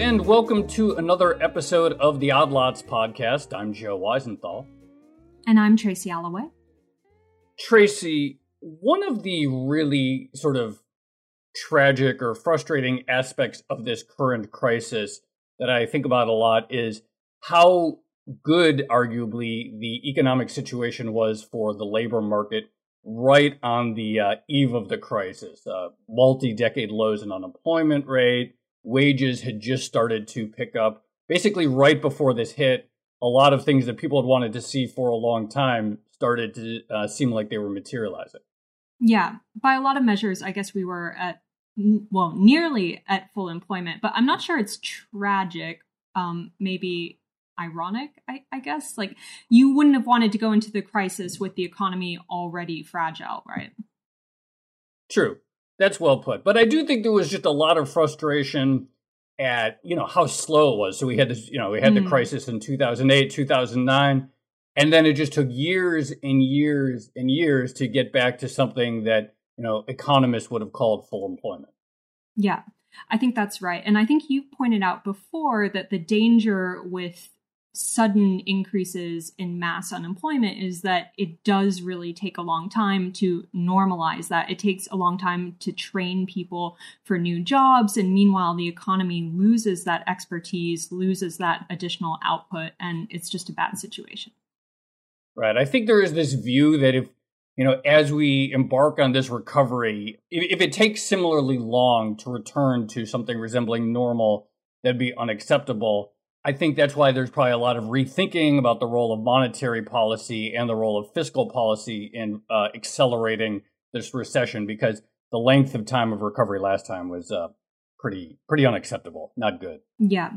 and welcome to another episode of the Odd Lots podcast. I'm Joe Weisenthal. And I'm Tracy Alloway. Tracy, one of the really sort of tragic or frustrating aspects of this current crisis that I think about a lot is how good, arguably, the economic situation was for the labor market right on the uh, eve of the crisis. Uh, Multi decade lows in unemployment rate, wages had just started to pick up. Basically, right before this hit, a lot of things that people had wanted to see for a long time started to uh, seem like they were materializing. Yeah, by a lot of measures, I guess we were at well nearly at full employment, but I'm not sure it's tragic. Um, maybe ironic, I, I guess. Like you wouldn't have wanted to go into the crisis with the economy already fragile, right? True. That's well put. But I do think there was just a lot of frustration at, you know, how slow it was. So we had this, you know, we had mm. the crisis in 2008, 2009, and then it just took years and years and years to get back to something that, you know, economists would have called full employment. Yeah. I think that's right. And I think you pointed out before that the danger with sudden increases in mass unemployment is that it does really take a long time to normalize that. It takes a long time to train people for new jobs. And meanwhile, the economy loses that expertise, loses that additional output, and it's just a bad situation. Right. I think there is this view that if, you know, as we embark on this recovery, if, it takes similarly long to return to something resembling normal, that'd be unacceptable I think that's why there's probably a lot of rethinking about the role of monetary policy and the role of fiscal policy in uh, accelerating this recession because the length of time of recovery last time was uh, pretty pretty unacceptable, not good. Yeah.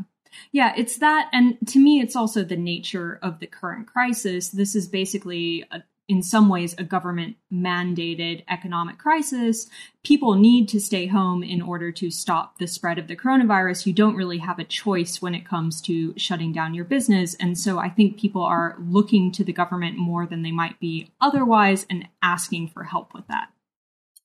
Yeah, it's that. And to me, it's also the nature of the current crisis. This is basically a, in some ways a government mandated economic crisis. People need to stay home in order to stop the spread of the coronavirus. You don't really have a choice when it comes to shutting down your business. And so I think people are looking to the government more than they might be otherwise and asking for help with that.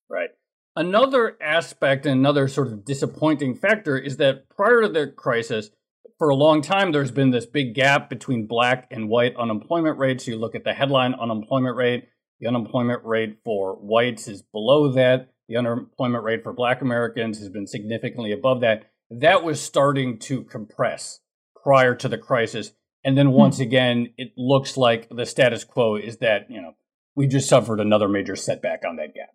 Right. Another aspect, and another sort of disappointing factor is that prior to the crisis, for a long time, there's been this big gap between black and white unemployment rates. You look at the headline unemployment rate, the unemployment rate for whites is below that. The unemployment rate for black Americans has been significantly above that. That was starting to compress prior to the crisis. And then once hmm. again, it looks like the status quo is that, you know, we just suffered another major setback on that gap.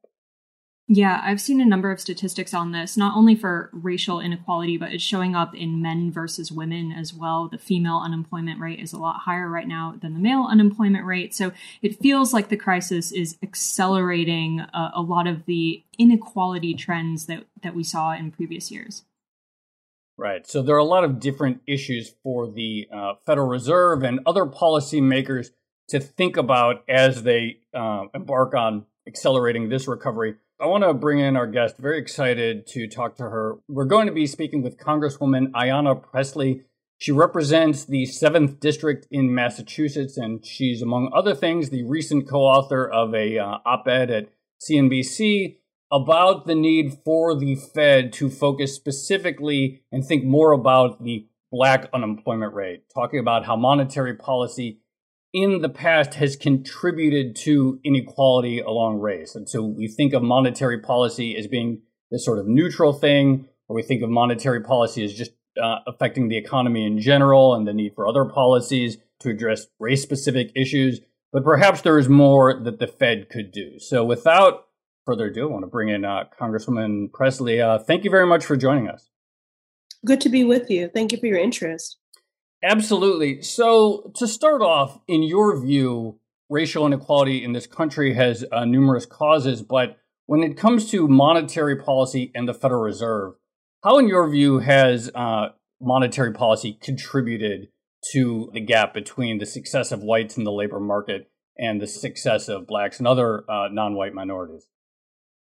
Yeah, I've seen a number of statistics on this, not only for racial inequality, but it's showing up in men versus women as well. The female unemployment rate is a lot higher right now than the male unemployment rate. So it feels like the crisis is accelerating a, a lot of the inequality trends that, that we saw in previous years. Right. So there are a lot of different issues for the uh, Federal Reserve and other policymakers to think about as they uh, embark on accelerating this recovery. I want to bring in our guest. Very excited to talk to her. We're going to be speaking with Congresswoman Ayanna Pressley. She represents the 7th District in Massachusetts, and she's, among other things, the recent co author of a uh, op ed at CNBC about the need for the Fed to focus specifically and think more about the black unemployment rate, talking about how monetary policy in the past has contributed to inequality along race. And so we think of monetary policy as being this sort of neutral thing, or we think of monetary policy as just uh, affecting the economy in general and the need for other policies to address race specific issues. But perhaps there is more that the Fed could do. So without further ado, I want to bring in uh, Congresswoman Pressley. Uh, thank you very much for joining us. Good to be with you. Thank you for your interest. Absolutely. So, to start off, in your view, racial inequality in this country has uh, numerous causes, but when it comes to monetary policy and the Federal Reserve, how, in your view, has uh, monetary policy contributed to the gap between the success of whites in the labor market and the success of blacks and other uh, non white minorities?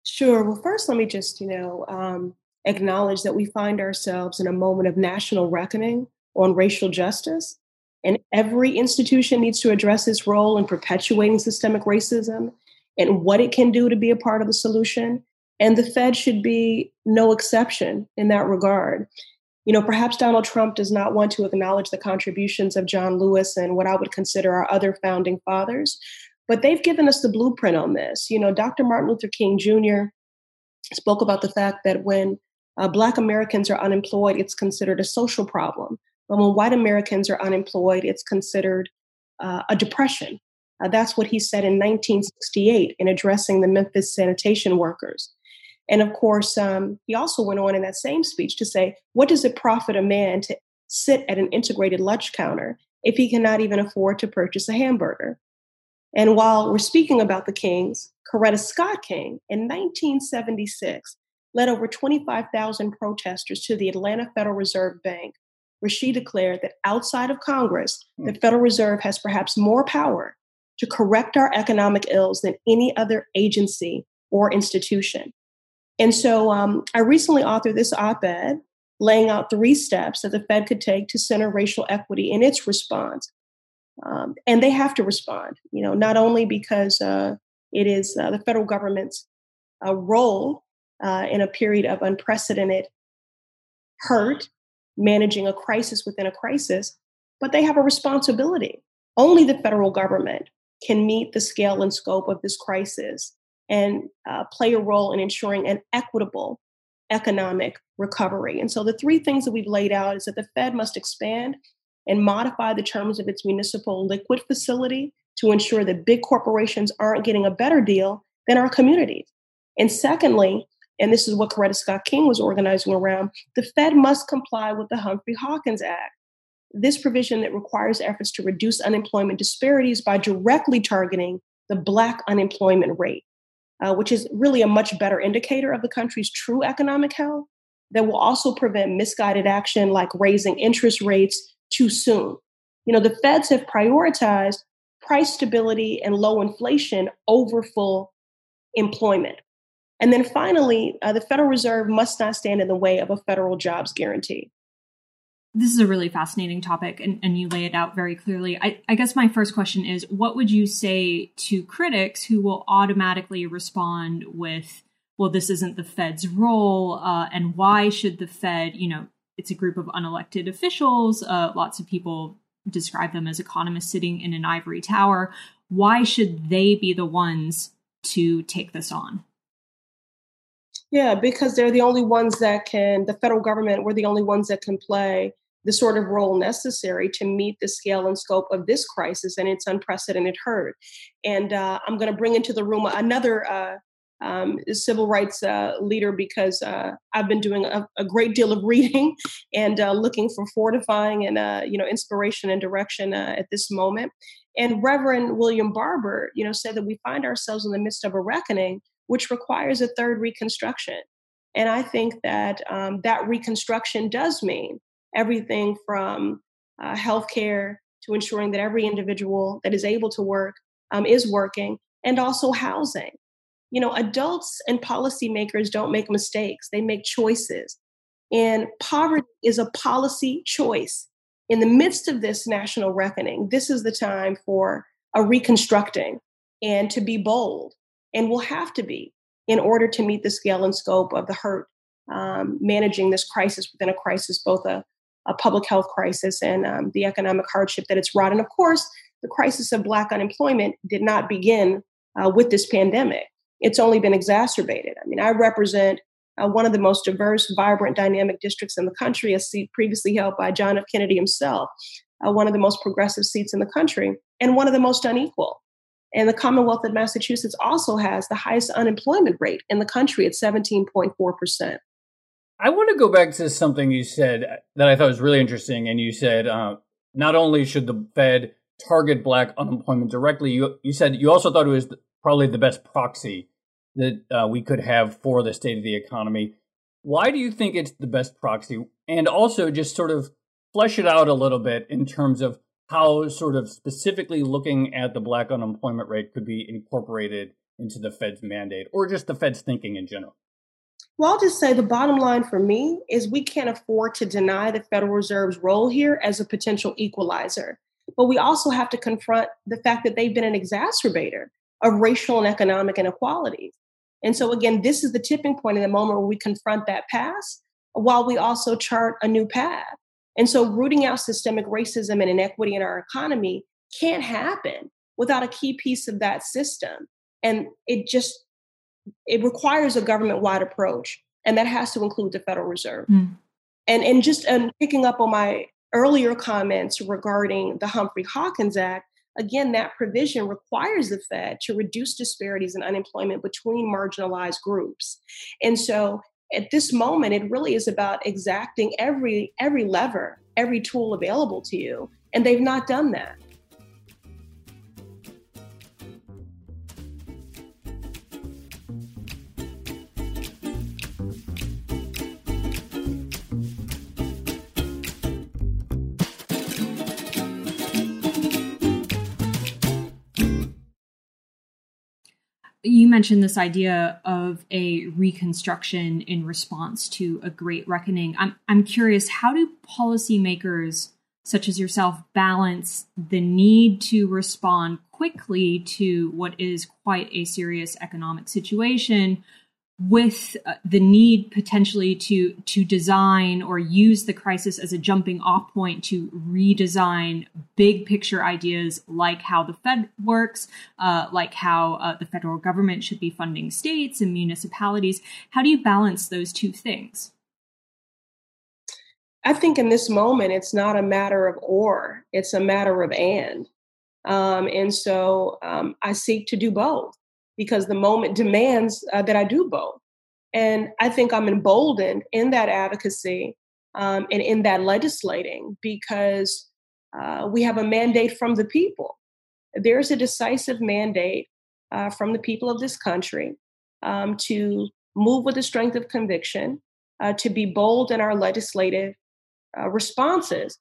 Sure. Well, first, let me just, you know, um, acknowledge that we find ourselves in a moment of national reckoning on racial justice. And every institution needs to address its role in perpetuating systemic racism and what it can do to be a part of the solution. And the Fed should be no exception in that regard. You know, perhaps Donald Trump does not want to acknowledge the contributions of John Lewis and what I would consider our other founding fathers, but they've given us the blueprint on this. You know, Dr. Martin Luther King Jr. spoke about the fact that when uh, Black Americans are unemployed, it's considered a social problem. But when white Americans are unemployed, it's considered uh, a depression. Uh, that's what he said in 1968 in addressing the Memphis sanitation workers. And of course, um, he also went on in that same speech to say, What does it profit a man to sit at an integrated lunch counter if he cannot even afford to purchase a hamburger? And while we're speaking about the Kings, Coretta Scott King in 1976 led over 25,000 protesters to the Atlanta Federal Reserve Bank, where she declared that outside of Congress, the hmm. Federal Reserve has perhaps more power to correct our economic ills than any other agency or institution. And so um, I recently authored this op ed laying out three steps that the Fed could take to center racial equity in its response. Um, and they have to respond, you know, not only because uh, it is uh, the federal government's uh, role uh, in a period of unprecedented hurt, managing a crisis within a crisis, but they have a responsibility. Only the federal government can meet the scale and scope of this crisis and uh, play a role in ensuring an equitable economic recovery. And so the three things that we've laid out is that the Fed must expand and modify the terms of its municipal liquid facility to ensure that big corporations aren't getting a better deal than our communities. And secondly, and this is what Coretta Scott King was organizing around, the Fed must comply with the Humphrey Hawkins Act. This provision that requires efforts to reduce unemployment disparities by directly targeting the Black unemployment rate uh, which is really a much better indicator of the country's true economic health, that will also prevent misguided action like raising interest rates too soon. You know, the feds have prioritized price stability and low inflation over full employment. And then finally, uh, the Federal Reserve must not stand in the way of a federal jobs guarantee this is a really fascinating topic and, and you lay it out very clearly. I, I guess my first question is what would you say to critics who will automatically respond with, well, this isn't the Fed's role, uh, and why should the Fed, you know, it's a group of unelected officials. Uh, lots of people describe them as economists sitting in an ivory tower. Why should they be the ones to take this on? Yeah, because they're the only ones that can, the federal government, we're the only ones that can play the sort of role necessary to meet the scale and scope of this crisis and its unprecedented hurt. And uh, I'm going to bring into the room another uh, um, civil rights uh, leader because uh, I've been doing a, a, great deal of reading and uh, looking for fortifying and uh, you know inspiration and direction at this moment. And Reverend William Barber, you know, said that we find ourselves in the midst of a reckoning which requires a third reconstruction. And I think that um, that reconstruction does mean everything from uh, healthcare to ensuring that every individual that is able to work um, is working, and also housing. You know, adults and policymakers don't make mistakes, they make choices. And poverty is a policy choice. In the midst of this national reckoning, this is the time for a reconstructing and to be bold and will have to be in order to meet the scale and scope of the hurt um, managing this crisis within a crisis, both a, a public health crisis and um, the economic hardship that it's wrought. And of course, the crisis of Black unemployment did not begin uh, with this pandemic. It's only been exacerbated. I mean, I represent uh, one of the most diverse, vibrant, dynamic districts in the country, a seat previously held by John F. Kennedy himself, uh, one of the most progressive seats in the country, and one of the most unequal. And the Commonwealth of Massachusetts also has the highest unemployment rate in the country at 17.4%. I want to go back to something you said that I thought was really interesting. And you said uh, not only should the Fed target black unemployment directly, you, you said you also thought it was probably the best proxy that uh, we could have for the state of the economy. Why do you think it's the best proxy? And also just sort of flesh it out a little bit in terms of how sort of specifically looking at the black unemployment rate could be incorporated into the Fed's mandate or just the Fed's thinking in general? Well, I'll just say the bottom line for me is we can't afford to deny the Federal Reserve's role here as a potential equalizer. But we also have to confront the fact that they've been an exacerbator of racial and economic inequalities. And so, again, this is the tipping point in the moment where we confront that past while we also chart a new path. And so, rooting out systemic racism and inequity in our economy can't happen without a key piece of that system. And it just it requires a government-wide approach, and that has to include the Federal Reserve. Mm. And and just um, picking up on my earlier comments regarding the Humphrey Hawkins Act, again, that provision requires the Fed to reduce disparities in unemployment between marginalized groups. And so at this moment it really is about exacting every every lever every tool available to you and they've not done that you mentioned this idea of a reconstruction in response to a great reckoning. I'm I'm curious, how do policymakers such as yourself balance the need to respond quickly to what is quite a serious economic situation with uh, the need potentially to to design or use the crisis as a jumping off point to redesign big picture ideas like how the Fed works, uh, like how uh, the federal government should be funding states and municipalities. How do you balance those two things? I think in this moment, it's not a matter of or; it's a matter of and. Um, and so um, I seek to do both because the moment demands uh, that I do both. And I think I'm emboldened in that advocacy um, and in that legislating because uh, we have a mandate from the people. There's a decisive mandate uh, from the people of this country um, to move with the strength of conviction, uh, to be bold in our legislative uh, responses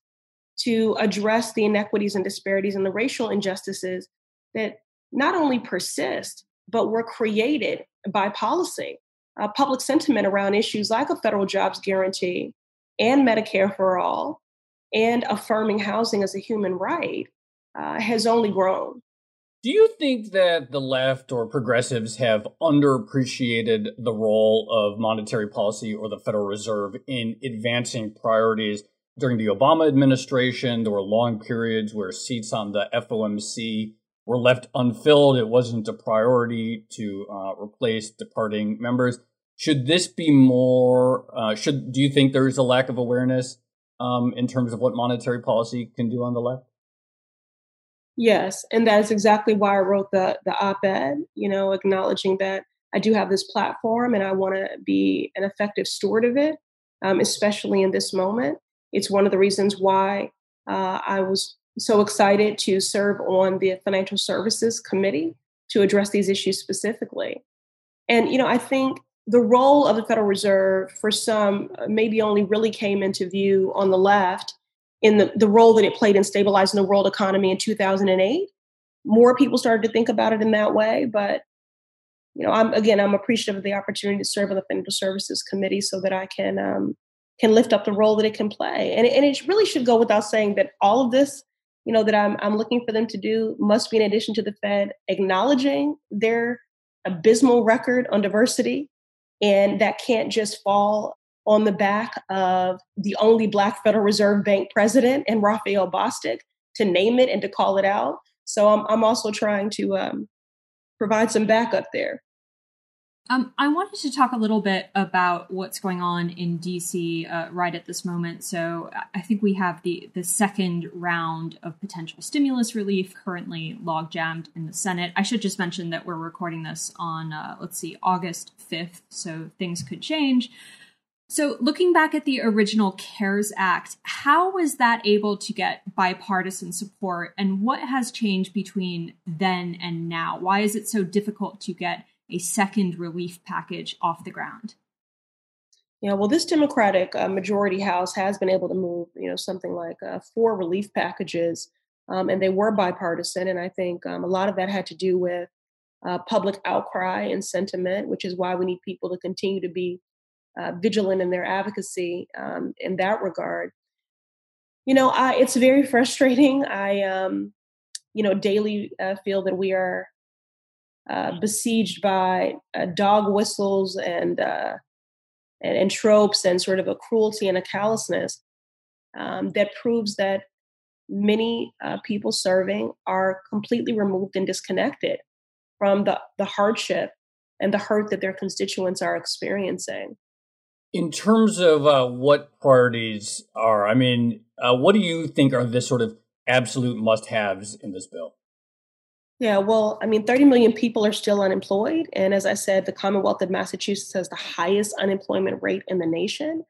to address the inequities and disparities and the racial injustices that not only persist, but were created by policy. Uh, public sentiment around issues like a federal jobs guarantee and Medicare for all and affirming housing as a human right uh, has only grown. Do you think that the left or progressives have underappreciated the role of monetary policy or the Federal Reserve in advancing priorities during the Obama administration? There were long periods where seats on the FOMC were left unfilled. It wasn't a priority to uh, replace departing members. Should this be more? Uh, should do you think there is a lack of awareness um, in terms of what monetary policy can do on the left? Yes, and that is exactly why I wrote the the op-ed. You know, acknowledging that I do have this platform and I want to be an effective steward of it, um, especially in this moment. It's one of the reasons why uh, I was so excited to serve on the Financial Services Committee to address these issues specifically. And, you know, I think the role of the Federal Reserve for some uh, maybe only really came into view on the left in the, the role that it played in stabilizing the world economy in 2008. More people started to think about it in that way, but you know, I'm again, I'm appreciative of the opportunity to serve on the Financial Services Committee so that I can um, can lift up the role that it can play. And, and it really should go without saying that all of this you know, that I'm, I'm looking for them to do must be in addition to the Fed acknowledging their abysmal record on diversity. And that can't just fall on the back of the only Black Federal Reserve Bank president and Raphael Bostic to name it and to call it out. So I'm, I'm also trying to um, provide some backup there. Um, I wanted to talk a little bit about what's going on in DC uh, right at this moment. So I think we have the the second round of potential stimulus relief currently log jammed in the Senate. I should just mention that we're recording this on uh, let's see August fifth, so things could change. So looking back at the original CARES Act, how was that able to get bipartisan support, and what has changed between then and now? Why is it so difficult to get a second relief package off the ground? Yeah, well, this Democratic uh, majority House has been able to move, you know, something like uh, four relief packages, um, and they were bipartisan. And I think um, a lot of that had to do with uh, public outcry and sentiment, which is why we need people to continue to be uh, vigilant in their advocacy um, in that regard. You know, I, it's very frustrating. I, um, you know, daily uh, feel that we are uh, besieged by uh, dog whistles and uh, and, and tropes and sort of a cruelty and a callousness um, that proves that many uh, people serving are completely removed and disconnected from the, the hardship and the hurt that their constituents are experiencing. In terms of uh, what priorities are, I mean, uh, what do you think are the sort of absolute must haves in this bill? Yeah, well, I mean, 30 million people are still unemployed. And as I said, the Commonwealth of Massachusetts has the highest unemployment rate in the nation.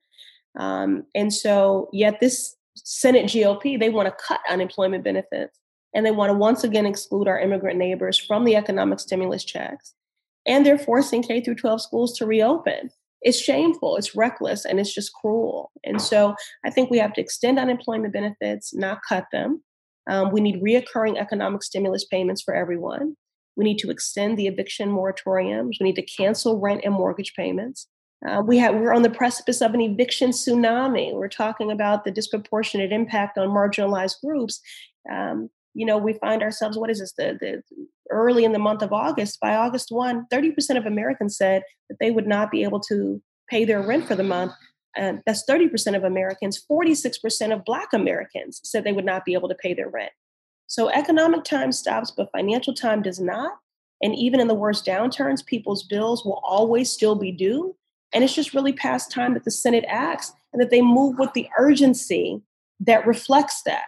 Um, and so, yet this Senate GOP, they want to cut unemployment benefits and they want to once again exclude our immigrant neighbors from the economic stimulus checks. And they're forcing K through 12 schools to reopen. It's shameful, it's reckless, and it's just cruel. And so I think we have to extend unemployment benefits, not cut them. Um, we need reoccurring economic stimulus payments for everyone. We need to extend the eviction moratoriums. We need to cancel rent and mortgage payments. Uh, we have we're on the precipice of an eviction tsunami. We're talking about the disproportionate impact on marginalized groups. Um, you know, we find ourselves. What is this? The, the early in the month of August. By August one, 30 percent of Americans said that they would not be able to pay their rent for the month. And that's 30% of Americans. 46% of Black Americans said they would not be able to pay their rent. So economic time stops, but financial time does not. And even in the worst downturns, people's bills will always still be due. And it's just really past time that the Senate acts and that they move with the urgency that reflects that.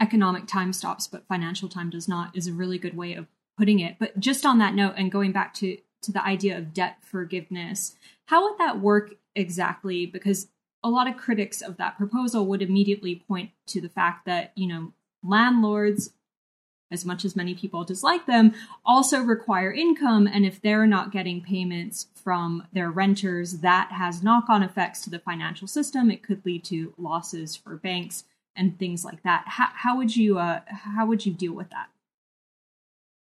Economic time stops, but financial time does not, is a really good way of putting it. But just on that note, and going back to, to the idea of debt forgiveness, how would that work exactly? Because a lot of critics of that proposal would immediately point to the fact that, you know, landlords as much as many people dislike them, also require income. And if they're not getting payments from their renters, that has knock on effects to the financial system. It could lead to losses for banks and things like that. How, how would you uh, how would you deal with that?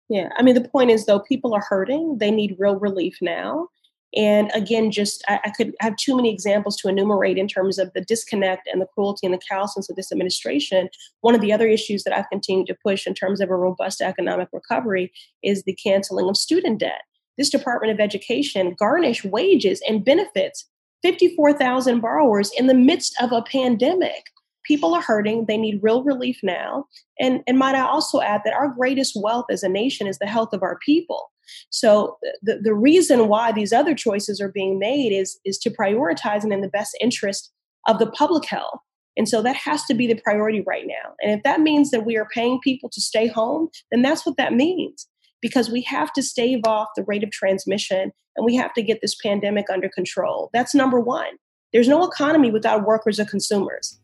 Yeah, I mean the point is though people are hurting, they need real relief now. And again, just I, I, could have too many examples to enumerate in terms of the disconnect and the cruelty and the callousness of this administration. One of the other issues that I've continued to push in terms of a robust economic recovery is the canceling of student debt. This Department of Education garnished wages and benefits 54,000 borrowers in the midst of a pandemic. People are hurting. They need real relief now. And, and might I also add that our greatest wealth as a nation is the health of our people. So the, the reason why these other choices are being made is, is to prioritize and in the best interest of the public health. And so that has to be the priority right now. And if that means that we are paying people to stay home, then that's what that means. Because we have to stave off the rate of transmission and we have to get this pandemic under control. That's number one. There's no economy without workers or consumers.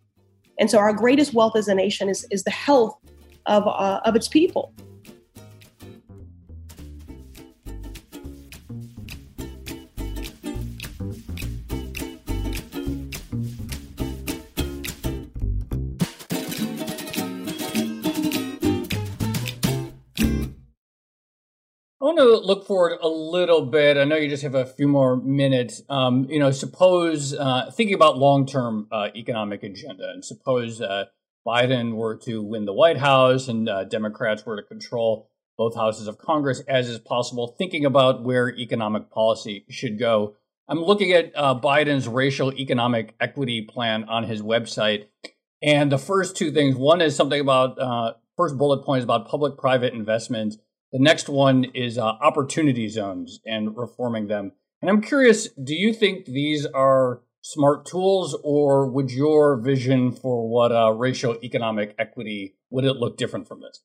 And so our greatest wealth as a nation is, is the health of, uh, of its people. To look forward a little bit. I know you just have a few more minutes. Um, you know, suppose uh, thinking about long-term uh, economic agenda, and suppose uh, Biden were to win the White House and uh, Democrats were to control both houses of Congress, as is possible. Thinking about where economic policy should go, I'm looking at uh, Biden's racial economic equity plan on his website, and the first two things. One is something about uh, first bullet point is about public-private investment the next one is uh, opportunity zones and reforming them. And I'm curious, do you think these are smart tools, or would your vision for what uh, racial economic equity would it look different from this?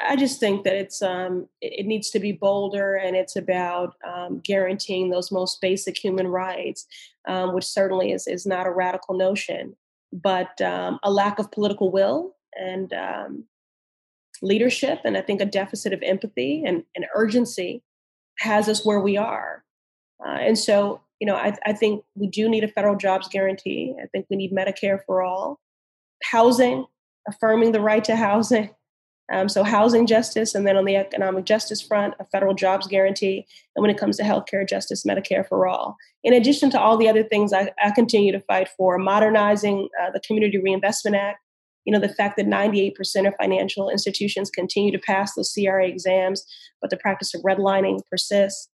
I just think that it's um, it needs to be bolder, and it's about um, guaranteeing those most basic human rights, um, which certainly is is not a radical notion, but um, a lack of political will and um, leadership and I think a deficit of empathy and, and urgency has us where we are. Uh, and so, you know, I, I think we do need a federal jobs guarantee. I think we need Medicare for all, housing, affirming the right to housing. Um, so, housing justice, and then on the economic justice front, a federal jobs guarantee. And when it comes to healthcare justice, Medicare for all. In addition to all the other things I, I continue to fight for, modernizing uh, the Community Reinvestment Act, you know the fact that 98% of financial institutions continue to pass those CRA exams, but the practice of redlining persists.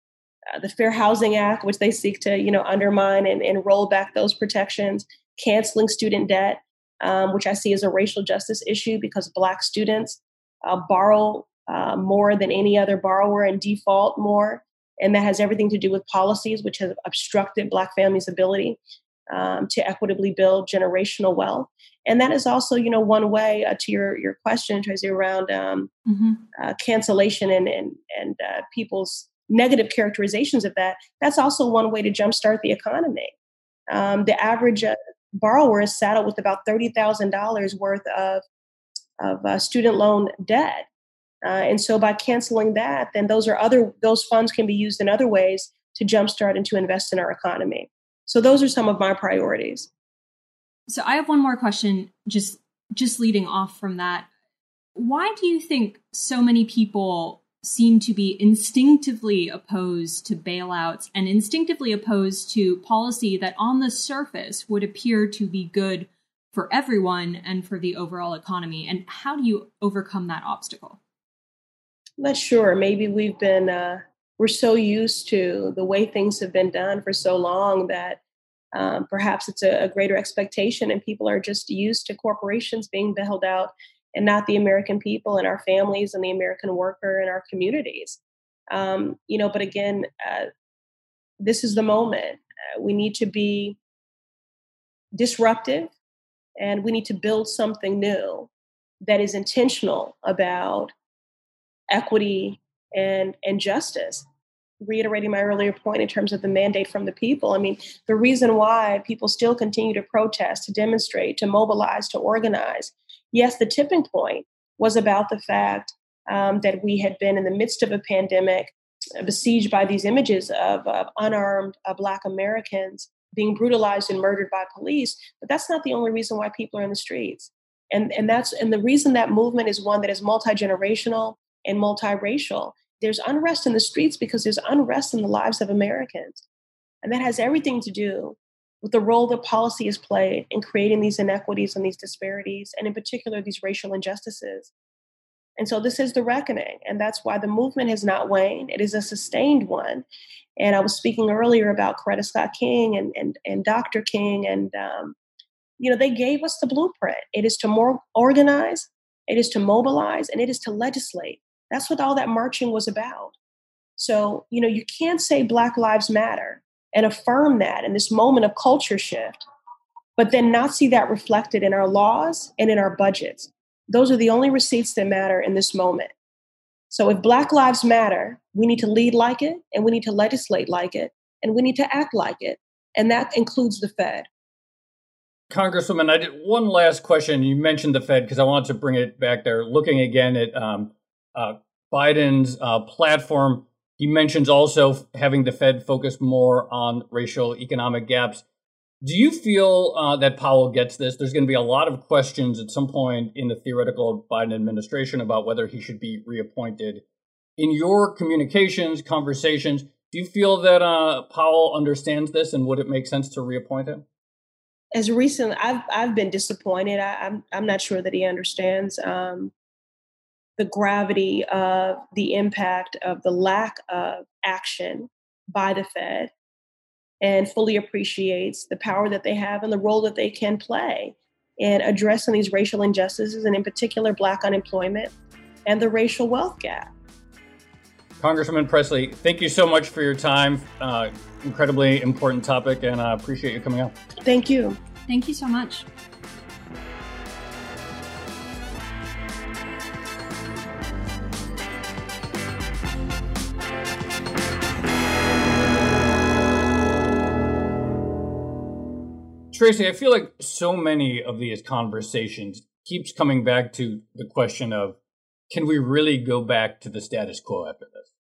uh, the Fair Housing Act, which they seek to, you know, undermine and, and roll back those protections, canceling student debt, um, which I see as a racial justice issue because Black students uh, borrow uh, more than any other borrower and default more. And that has everything to do with policies which have obstructed Black families' ability um, to equitably build generational wealth. And that is also, you know, one way uh, to your your question, Tracy, around um, mm-hmm. uh, cancellation and and and uh, people's negative characterizations of that. That's also one way to jumpstart the economy. Um, the average uh, borrower is saddled with about thirty thousand dollars worth of of uh, student loan debt. Uh, and so by canceling that, then those are other those funds can be used in other ways to jumpstart and to invest in our economy. So those are some of my priorities. So I have one more question just just leading off from that. Why do you think so many people seem to be instinctively opposed to bailouts and instinctively opposed to policy that on the surface would appear to be good for everyone and for the overall economy? And how do you overcome that obstacle? I'm not sure. Maybe we've been uh, we're so used to the way things have been done for so long that um, perhaps it's a, a, greater expectation and people are just used to corporations being bailed out and not the american people and our families and the american worker and our communities. Um, you know but again uh, this is the moment. Uh, we need to be disruptive and we need to build something new that is intentional about equity and and justice reiterating my earlier point in terms of the mandate from the people i mean the reason why people still continue to protest to demonstrate to mobilize to organize yes the tipping point was about the fact um, that we had been in the midst of a pandemic besieged by these images of, of unarmed uh, black americans being brutalized and murdered by police but that's not the only reason why people are in the streets and and that's and the reason that movement is one that is multi-generational and multiracial. There's unrest in the streets because there's unrest in the lives of Americans. And that has everything to do with the role that policy has played in creating these inequities and these disparities, and in particular, these racial injustices. And so this is the reckoning. And that's why the movement has not waned. It is a sustained one. And I was speaking earlier about Coretta Scott King and, and, and Dr. King. And, um, you know, they gave us the blueprint. It is to more organize, it is to mobilize, and it is to legislate. That's what all that marching was about. So, you know, you can't say Black Lives Matter and affirm that in this moment of culture shift, but then not see that reflected in our laws and in our budgets. Those are the only receipts that matter in this moment. So, if Black Lives Matter, we need to lead like it, and we need to legislate like it, and we need to act like it. And that includes the Fed. Congresswoman, I did one last question. You mentioned the Fed because I wanted to bring it back there. Looking again at um, Biden's uh, platform. He mentions also having the Fed focus more on racial economic gaps. Do you feel uh, that Powell gets this? There's going to be a lot of questions at some point in the theoretical Biden administration about whether he should be reappointed. In your communications, conversations, do you feel that uh, Powell understands this and would it make sense to reappoint him? As recently, I've I've been disappointed. I, am I'm, I'm not sure that he understands. Um, the gravity of the impact of the lack of action by the Fed and fully appreciates the power that they have and the role that they can play in addressing these racial injustices and, in particular, Black unemployment and the racial wealth gap. Congresswoman Pressley, thank you so much for your time. Uh, incredibly important topic, and I appreciate you coming on. Thank you. Thank you so much. Tracy, I feel like so many of these conversations keeps coming back to the question of can we really go back to the status quo after this?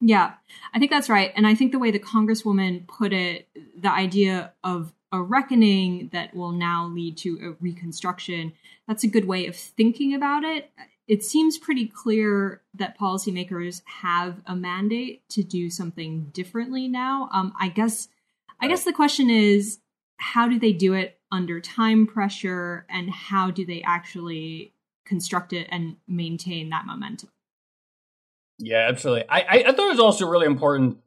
Yeah, I think that's right. And I think the way the Congresswoman put it, the idea of a reckoning that will now lead to a reconstruction, that's a good way of thinking about it. It seems pretty clear that policymakers have a mandate to do something differently now. Um, I guess, I guess the question is, how do they do it under time pressure and how do they actually construct it and maintain that momentum yeah absolutely i i, thought it was also really important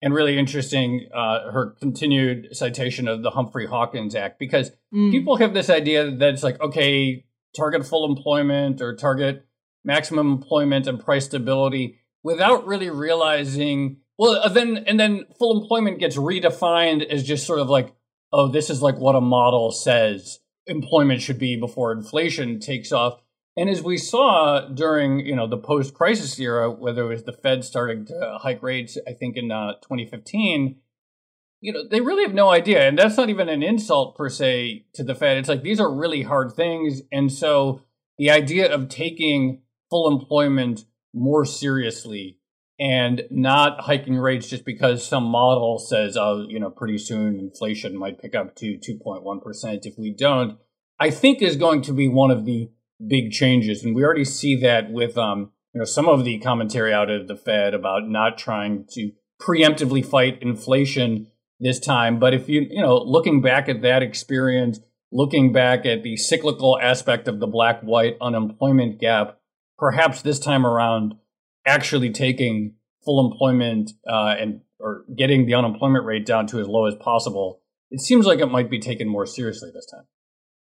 and really interesting uh, her continued citation of the Humphrey Hawkins Act because mm. people have this idea that it's like okay, target full employment or target maximum employment and price stability without really realizing well then and then full employment gets redefined as just sort of like oh this is like what a model says employment should be before inflation takes off. And as we saw during, you know, the post-crisis era, whether it was the Fed starting to hike rates, I think in uh, 2015, you know, they really have no idea, and that's not even an insult per se to the Fed. It's like these are really hard things, and so the idea of taking full employment more seriously and not hiking rates just because some model says, oh, you know, pretty soon inflation might pick up to 2.1% if we don't, I think is going to be one of the big changes, and we already see that with um, you know some of the commentary out of the Fed about not trying to preemptively fight inflation this time. But if you you know looking back at that experience, looking back at the cyclical aspect of the black-white unemployment gap, perhaps this time around, actually taking full employment uh, and or getting the unemployment rate down to as low as possible, it seems like it might be taken more seriously this time.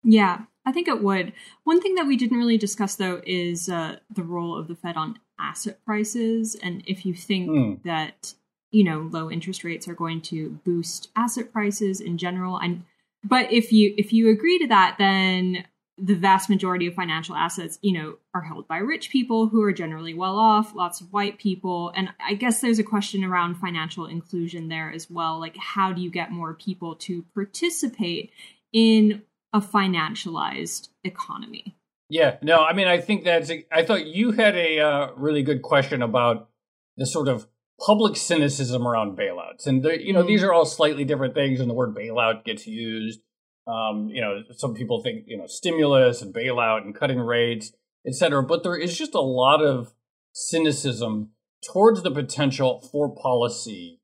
Yeah, I think it would. One thing that we didn't really discuss, though, is uh, the role of the Fed on asset prices. And if you think mm. that, you know, low interest rates are going to boost asset prices in general, and but if you if you agree to that, then the vast majority of financial assets, you know, are held by rich people who are generally well off, lots of white people. And I guess there's a question around financial inclusion there as well. Like, how do you get more people to participate in a financialized economy. Yeah, no, I mean, I think that's. A, I thought you had a uh, really good question about the sort of public cynicism around bailouts, and the, you know, mm. these are all slightly different things, and the word bailout gets used. Um, you know, some people think you know stimulus and bailout and cutting rates, etc. But there is just a lot of cynicism towards the potential for policy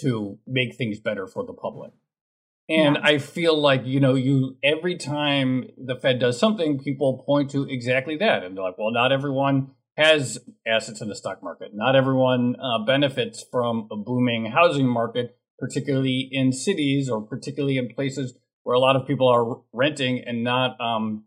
to make things better for the public. And yeah. I feel like, you know, you every time the Fed does something, people point to exactly that. And they're like, well, not everyone has assets in the stock market. Not everyone uh, benefits from a booming housing market, particularly in cities or particularly in places where a lot of people are renting and not um,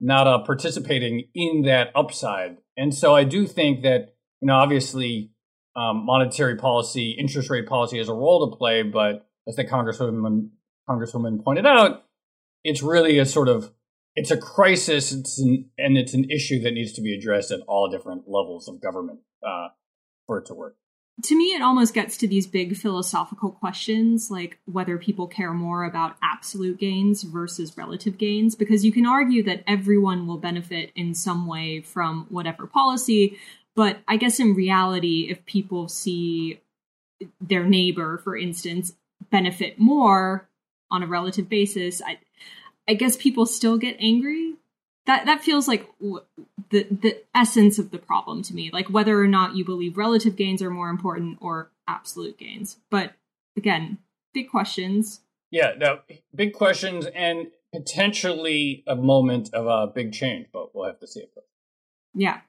not uh, participating in that upside. And so I do think that, you know, obviously um, monetary policy, interest rate policy has a role to play, but as the Congresswoman Congresswoman pointed out, it's really a sort of it's a crisis it's an, and it's an issue that needs to be addressed at all different levels of government uh, for it to work to me it almost gets to these big philosophical questions like whether people care more about absolute gains versus relative gains because you can argue that everyone will benefit in some way from whatever policy but i guess in reality if people see their neighbor for instance benefit more on a relative basis, I I guess people still get angry. That that feels like w- the the essence of the problem to me. Like whether or not you believe relative gains are more important or absolute gains. But again, big questions. Yeah, no, big questions and potentially a moment of a big change, but we'll have to see it. Yeah,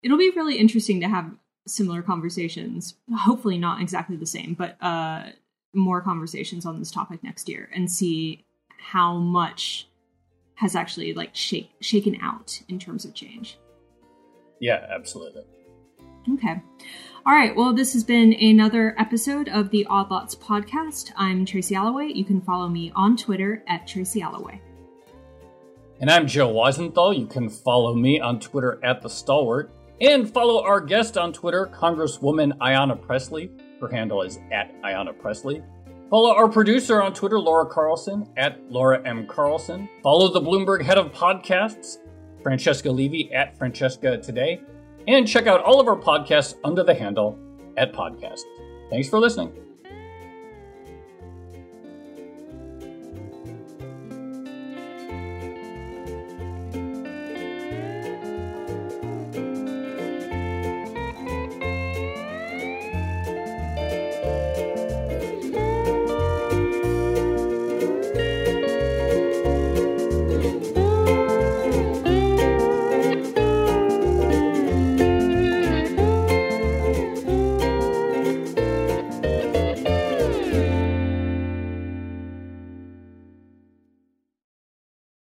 it'll be really interesting to have similar conversations. Hopefully, not exactly the same, but uh, more conversations on this topic next year and see how much has actually like shake, shaken out in terms of change. Yeah, absolutely. Okay. All right. Well, this has been another episode of the Odd Lots podcast. I'm Tracy Alloway. You can follow me on Twitter at Tracy Alloway. And I'm Joe Weisenthal. You can follow me on Twitter at The Stalwart. And follow our guest on Twitter, Congresswoman Ayanna Pressley. Her handle is at Ayanna Pressley. Follow our producer on Twitter, Laura Carlson, at Laura M. Carlson. Follow the Bloomberg head of podcasts, Francesca Levy, at Francesca Today. And check out all of our podcasts under the handle at Podcast. Thanks for listening.